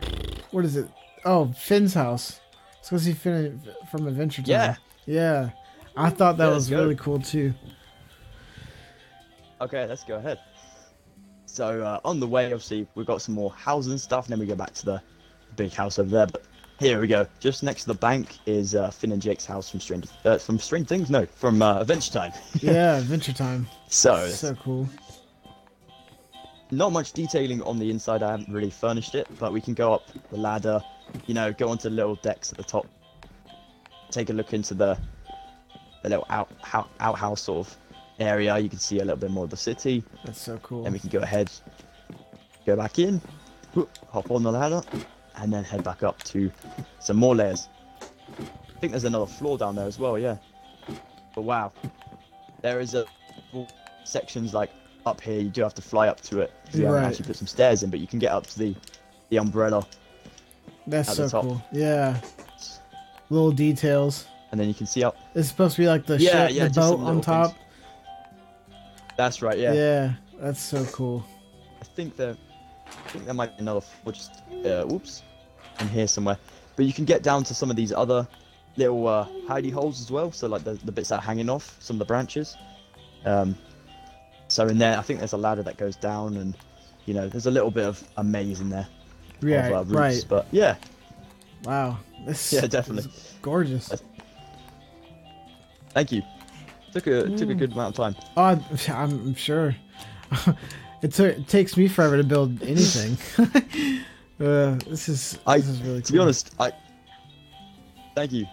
A: What is it? Oh, Finn's house. Let's go see Finn from Adventure Time.
B: Yeah.
A: Yeah. I thought that
B: Yeah,
A: was really cool too.
B: Okay, let's go ahead. So uh, on the way, obviously, we've got some more houses and stuff, and then we go back to the big house over there. But here we go. Just next to the bank is uh, Finn and Jake's house from Strange uh, from Strange Things. No, from uh, Adventure Time.
A: Yeah, Adventure Time.
B: so
A: So cool.
B: not much detailing on the inside. I haven't really furnished it, but we can go up the ladder. You know, go onto the little decks at the top. Take a look into the the little out, out outhouse sort of area. You can see a little bit more of the city.
A: That's so cool.
B: Then we can go ahead, go back in, hop on the ladder, and then head back up to some more layers. I think there's another floor down there as well, yeah. But wow, there is a sections like up here. You do have to fly up to it. You
A: Right.
B: actually put some stairs in, but you can get up to the the umbrella,
A: That's
B: At
A: so cool. Yeah. Little details.
B: and then you can see up.
A: It's supposed to be like the
B: Yeah,
A: ship,
B: yeah,
A: the boat on top.
B: things. That's right. Yeah.
A: Yeah. That's so cool.
B: I think there, I think there might be another. Or just uh, whoops, in here somewhere. But you can get down to some of these other little uh, hidey holes as well. So like the, the bits that are hanging off some of the branches. Um, so in there, I think there's a ladder that goes down, and you know, there's a little bit of a maze in there.
A: Yeah.
B: of, uh, roots.
A: right.
B: But yeah,
A: Wow. This
B: Yeah, definitely.
A: is gorgeous.
B: thank you. Took a took a
A: Mm.
B: good amount of time.
A: Oh, I'm, I'm sure. it, took it takes me forever to build anything. uh, this is
B: I-
A: this is really cool.
B: To be honest, I thank you.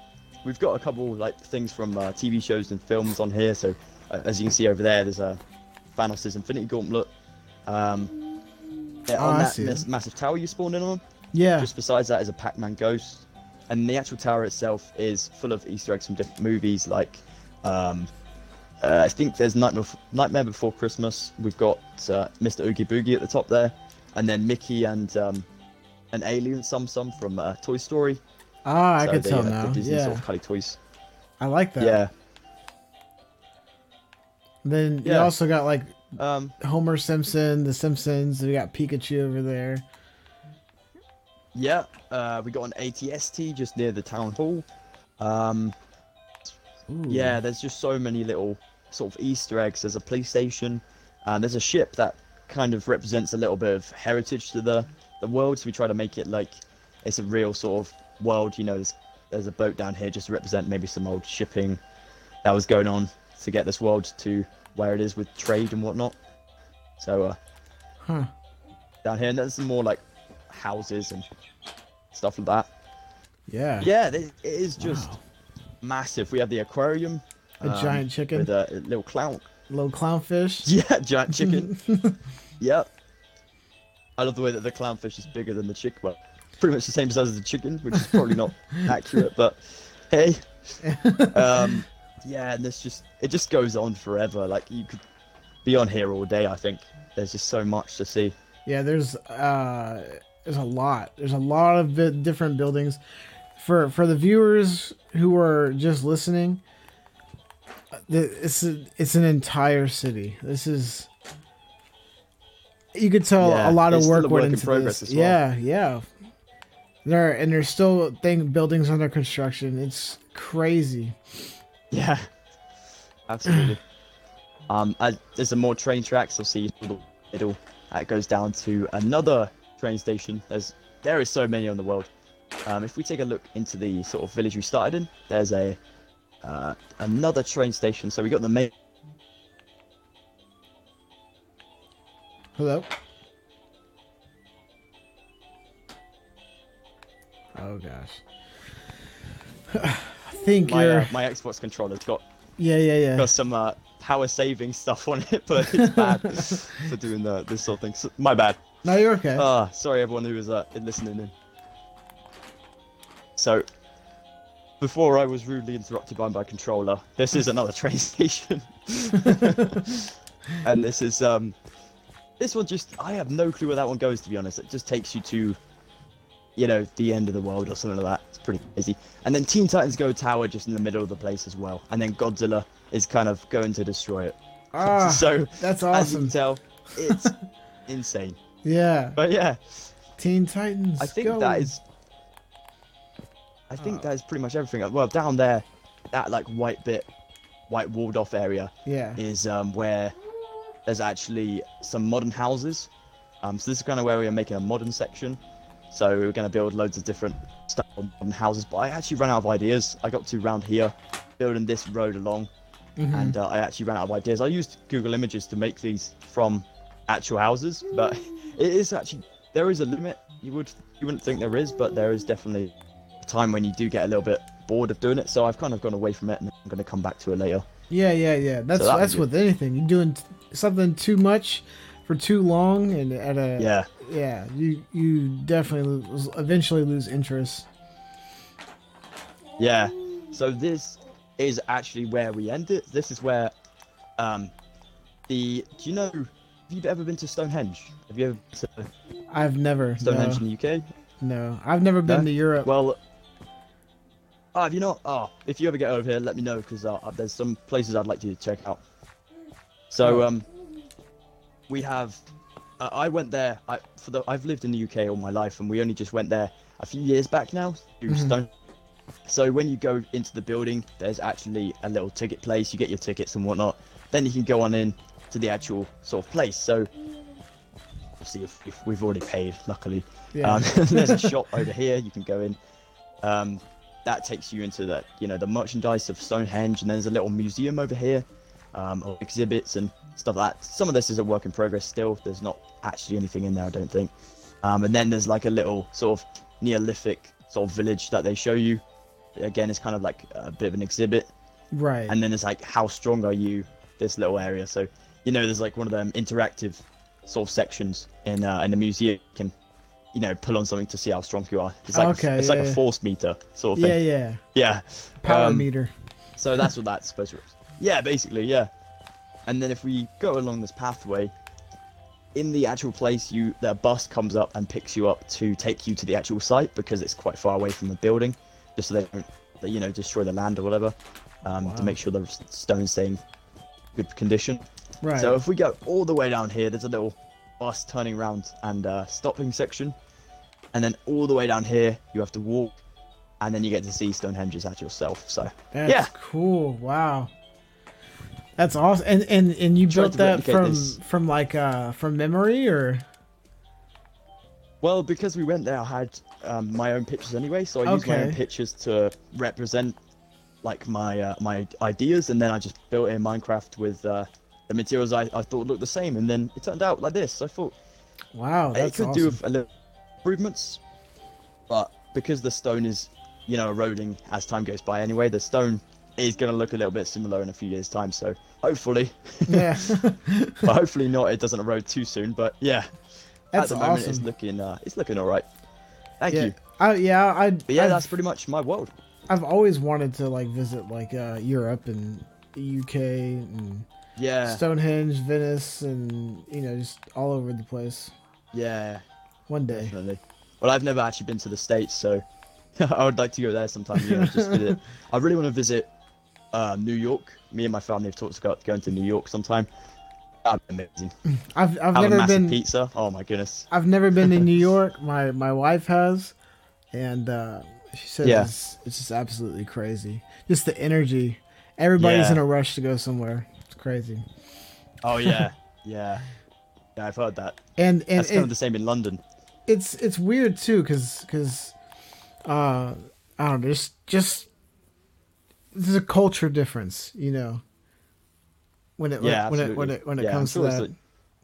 B: We've got a couple like things from uh, TV shows and films on here. So uh, as you can see over there, there's a Thanos' Infinity Gauntlet. Um, yeah,
A: Oh,
B: on
A: I
B: that
A: see it.
B: massive tower you spawned in on.
A: yeah,
B: Just besides that is a Pac-Man ghost, and the actual tower itself is full of Easter eggs from different movies. Like, um, uh, I think there's Nightmare, Nightmare Before Christmas. We've got uh, Mr. Oogie Boogie at the top there, and then Mickey and um, an alien Sum Sum from uh, Toy Story.
A: ah, I
B: So
A: can
B: the,
A: tell
B: uh, the
A: now.
B: Disney
A: Yeah,
B: sort of color toys.
A: I like that.
B: Yeah.
A: Then you also got like
B: Um,
A: Homer Simpson, The Simpsons. We got Pikachu over there.
B: yeah. Uh, we got an ATST just near the town hall. Um,
A: Ooh.
B: Yeah, there's just so many little sort of Easter eggs. There's a police station, and there's a ship that kind of represents a little bit of heritage to the the world. So we try to make it like it's a real sort of world. You know, there's there's a boat down here just to represent maybe some old shipping that was going on to get this world to where it is with trade and whatnot. So uh,
A: Huh.
B: down here, and there's some more like houses and stuff like that.
A: Yeah.
B: Yeah, it it is just
A: Wow.
B: Massive. We have the aquarium.
A: A
B: um,
A: giant chicken,
B: with a, a little clown.
A: little clownfish.
B: Yeah, giant chicken. yep. I love the way that the clownfish is bigger than the chicken. Well, pretty much the same size as the chicken, which is probably not accurate, but hey. Um, yeah, and this just it just goes on forever. Like you could be on here all day. I think there's just so much to see.
A: Yeah, there's uh there's a lot. There's a lot of different buildings. For for the viewers who are just listening, uh, it's a, it's an entire city. This is you could tell
B: Yeah,
A: a lot of work went
B: in
A: into
B: progress
A: this.
B: as well.
A: Yeah, yeah. There and there's still thing buildings under construction. It's crazy.
B: Yeah, absolutely. um, I, there's some more train tracks. I'll see in the middle. That goes down to another train station. There's there is so many on the world. Um, if we take a look into the sort of village we started in, there's a uh, another train station. So we got the main.
A: Hello. Oh gosh. I think
B: My,
A: you're.
B: uh, my Xbox controller's got
A: yeah, yeah, yeah.
B: got some uh, power saving stuff on it, but it's bad for doing the, this sort of thing. So, my bad.
A: No, you're okay.
B: Ah, sorry everyone who was uh, listening in. So, before I was rudely interrupted by my controller, this is another train station, and this is um, this one just I have no clue where that one goes to be honest. It just takes you to, you know, the end of the world or something like that. It's pretty crazy. And then Teen Titans Go Tower just in the middle of the place as well, and then Godzilla is kind of going to destroy it.
A: ah,
B: so
A: that's
B: as you
A: awesome.
B: can tell, it's insane.
A: Yeah,
B: But yeah.
A: Teen Titans.
B: I think
A: go.
B: that is. I think
A: Oh.
B: that is pretty much everything. Well, down there, that like white bit, white walled off area
A: Yeah.
B: is um, where there's actually some modern houses. Um, so this is kind of where we are making a modern section. So we're going to build loads of different style modern houses. But I actually ran out of ideas. I got to round here, building this road along,
A: Mhm.
B: and uh, I actually ran out of ideas. I used Google Images to make these from actual houses, but it is actually there is a limit. You would you wouldn't think there is, but there is definitely time when you do get a little bit bored of doing it. So I've kind of gone away from it, and I'm going to come back to it later.
A: Yeah, yeah, yeah. That's
B: that'd
A: that's with anything. You're doing something too much for too long, and at a
B: Yeah,
A: yeah, you you definitely lose, eventually lose interest.
B: yeah. So this is actually where we end it. This is where Um, the do you know? Have you ever been to Stonehenge? Have you ever been to
A: I've never.
B: Stonehenge
A: No,
B: in the UK?
A: no, I've never been
B: No?
A: to Europe.
B: Well, oh, have you not? Oh, if you ever get over here, let me know because uh, there's some places I'd like you to check out. So, um, we have. Uh, I went there. I for the. I've lived in the UK all my life, and we only just went there a few years back now.
A: Mhm.
B: Stone. So when you go into the building, there's actually a little ticket place. You get your tickets and whatnot. Then you can go on in to the actual sort of place. So. See if, if we've already paid, luckily.
A: yeah.
B: Um, there's a shop over here you can go in. Um, that takes you into the you know the merchandise of Stonehenge, and there's a little museum over here, um, of exhibits and stuff like that. Some of this is a work in progress still. There's not actually anything in there, I don't think. Um, and then there's like a little sort of Neolithic sort of village that they show you. Again, it's kind of like a bit of an exhibit.
A: right.
B: And then it's like how strong are you? This little area. So you know, there's like one of them interactive sort of sections in uh, in the museum. You can you know pull on something to see how strong you are. It's like
A: Okay,
B: a, it's
A: yeah,
B: like
A: yeah.
B: a force meter sort of thing.
A: yeah.
B: Yeah. Yeah.
A: Power
B: Um,
A: meter.
B: So that's what that's supposed to. Be. Yeah, basically, yeah. And then if we go along this pathway, in the actual place, you the bus comes up and picks you up to take you to the actual site because it's quite far away from the building, just so they don't, they, you know, destroy the land or whatever, um,
A: Wow.
B: to make sure the stone's staying good condition.
A: Right.
B: So if we go all the way down here, there's a little bus turning around and uh, stopping section, and then all the way down here, you have to walk, and then you get to see Stonehenge's at yourself. So
A: That's
B: yeah.
A: cool. Wow. That's awesome. And and and you
B: Tried
A: built that from
B: this.
A: from like uh from memory or
B: Well, because we went there, I had um, my own pictures anyway, so I used my own pictures to represent like my uh, my ideas, and then I just built in Minecraft with uh, the materials I, I thought looked the same, and then it turned out like this. I thought
A: wow,
B: it
A: that's
B: could
A: awesome.
B: do a little improvements, but because the stone is you know eroding as time goes by anyway, the stone is going to look a little bit similar in a few years' time. So hopefully,
A: yeah.
B: but hopefully not, it doesn't erode too soon. But yeah,
A: that's
B: at the moment it's looking uh, it's looking all right. Thank
A: yeah.
B: you.
A: I, yeah, I
B: But yeah,
A: I've,
B: that's pretty much my world.
A: I've always wanted to like visit like uh Europe and UK and
B: Yeah,
A: Stonehenge, Venice and you know just all over the place.
B: yeah,
A: One day.
B: definitely. Well, I've never actually been to the states, so I would like to go there sometime. You know, just visit. I really want to visit uh, New York. Me and my family have talked about going to New York sometime. That'd be amazing.
A: I've I've
B: Have a
A: never
B: massive
A: been
B: pizza. Oh my goodness.
A: I've never been to New York. My my wife has, and uh, she says
B: Yeah.
A: it's, it's just absolutely crazy. Just the energy. Everybody's
B: Yeah.
A: in a rush to go somewhere. It's crazy.
B: Oh yeah, yeah, yeah. I've heard that.
A: And and,
B: That's kind of the same in London.
A: It's it's weird too, cause cause, uh, I don't know. Just just there's a culture difference, you know. When it
B: Yeah,
A: when it when it when it
B: yeah,
A: comes to that,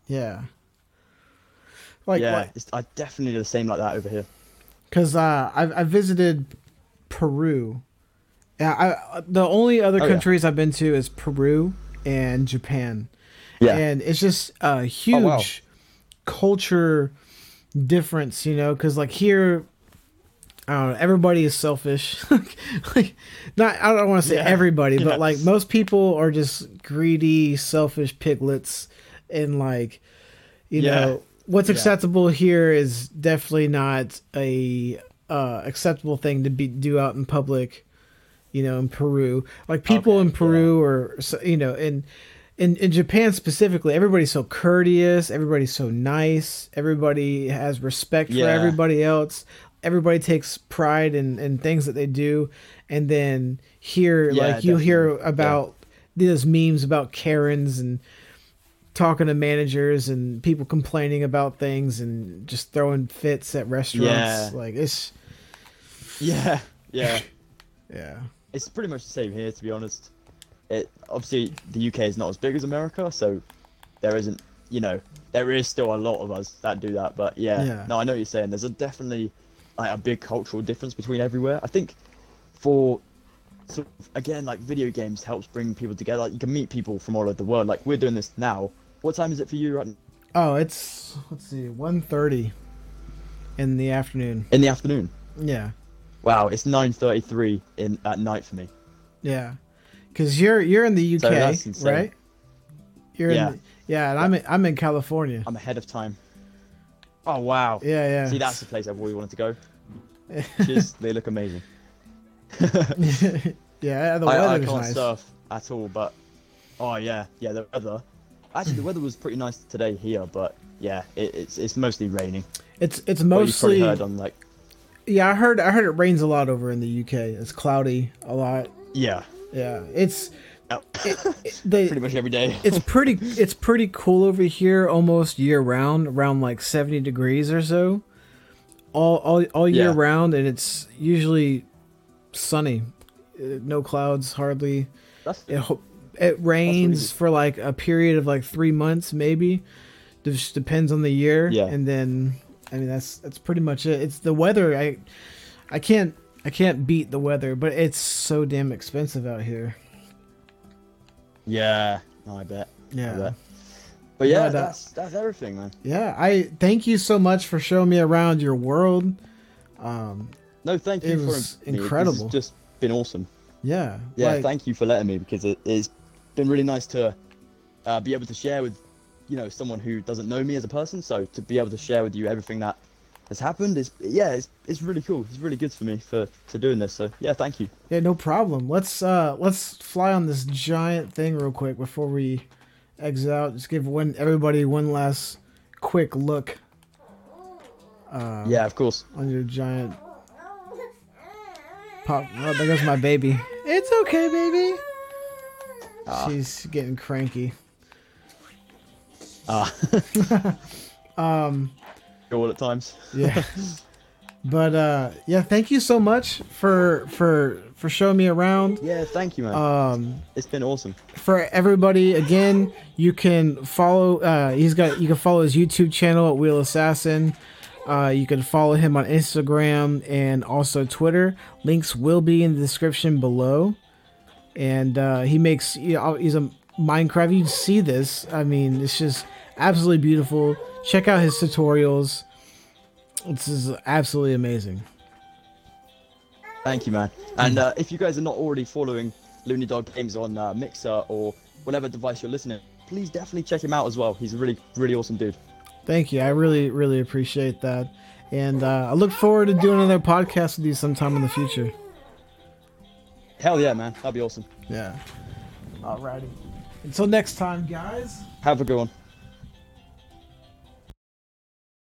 A: yeah. Like
B: yeah,
A: like
B: it's I definitely do the same like that over here.
A: because uh, I I visited Peru. Yeah, I the only other
B: Oh, yeah.
A: countries I've been to is Peru and Japan.
B: Yeah.
A: and it's just a huge
B: Oh, wow.
A: culture difference, you know, because like here. I don't know. Everybody is selfish. like, not. I don't want to say
B: Yeah.
A: everybody, but like most people are just greedy, selfish piglets, and like, you
B: Yeah.
A: know, what's
B: Yeah.
A: acceptable here is definitely not a uh, acceptable thing to be do out in public. You know, in Peru, like people
B: Okay,
A: in Peru or you know, in in in Japan specifically, everybody's so courteous, everybody's so nice, everybody has respect for
B: Yeah.
A: everybody else. Everybody takes pride in, in things that they do, and then here,
B: Yeah,
A: like you hear
B: definitely. Yeah.
A: about these memes about Karens and talking to managers and people complaining about things and just throwing fits at restaurants.
B: Yeah.
A: Like it's
B: Yeah, yeah.
A: yeah,
B: it's pretty much the same here, to be honest. It obviously the UK is not as big as America, so there isn't, you know, there is still a lot of us that do that. But yeah,
A: Yeah.
B: no, I know what you're saying. There's a definitely like a big cultural difference between everywhere. I think for sort of again like video games helps bring people together. Like you can meet people from all over the world. Like we're doing this now. What time is it for you right now?
A: Oh, it's let's see, 1.30 in the afternoon.
B: in the afternoon?
A: Yeah,
B: Wow, it's 9:33 in at night for me.
A: yeah, because you're you're in the UK,
B: So that's
A: right? You're
B: Yeah.
A: in, yeah, and I'm in, I'm in California.
B: I'm ahead of time. Oh wow.
A: Yeah, yeah.
B: See, that's the place I've always wanted to go. Just they look amazing.
A: yeah, the weather
B: I, I
A: weather's
B: can't
A: nice.
B: surf at all, but oh yeah, yeah, the weather. Actually, the weather was pretty nice today here, but yeah, it, it's it's mostly raining.
A: It's it's
B: What you've probably
A: mostly
B: heard on like
A: yeah. I heard I heard it rains a lot over in the UK. It's cloudy a lot.
B: yeah,
A: Yeah, it's
B: Yep.
A: it, the
B: pretty much every day.
A: it's pretty it's pretty cool over here almost year round around like 70 degrees or so all all, all year
B: Yeah.
A: round and it's usually sunny Uh, no clouds hardly
B: That's
A: it, it rains for like a period of like three months maybe just depends on the year
B: Yeah.
A: and then i mean that's that's pretty much it it's the weather i i can't i can't beat the weather but it's so damn expensive out here
B: yeah. No, I bet. I
A: yeah
B: bet. But yeah,
A: that-
B: that's that's everything, man.
A: Yeah, I thank you so much for showing me around your world. Um,
B: No, thank
A: It
B: you
A: was
B: for. This
A: incredible.
B: has just been awesome.
A: yeah,
B: Yeah,
A: like-
B: thank you for letting me because it, it's been really nice to uh, be able to share with you know someone who doesn't know me as a person. So to be able to share with you everything that has happened is yeah, it's, it's really cool. It's really good for me for for doing this. So yeah, thank you.
A: yeah, no problem. Let's uh let's fly on this giant thing real quick before we exit out. Just give one everybody one last quick look. Uh,
B: yeah, of course.
A: on your giant pop. Oh, there goes my baby. It's okay, baby.
B: Ah.
A: She's getting cranky.
B: Ah,
A: Um.
B: At times.
A: yeah. But uh yeah thank you so much for for for showing me around.
B: Yeah, thank you, man.
A: um
B: it's been awesome.
A: for everybody again you can follow uh he's got you can follow his youtube channel at wheel assassin. Uh you can follow him on instagram and also twitter. Links will be in the description below. And uh he makes you know he's a minecraft you see this. I mean it's just absolutely beautiful check out his tutorials this is absolutely amazing
B: Thank you, man. And uh, if you guys are not already following Looney Dog Games on uh, Mixer or whatever device you're listening, please definitely check him out as well. He's a really, really awesome dude.
A: Thank you. I really, really appreciate that. And uh, I look forward to doing another podcast with you sometime in the future.
B: Hell yeah, man. That'd be awesome.
A: Yeah. Alrighty. Until next time, guys.
B: Have a good one.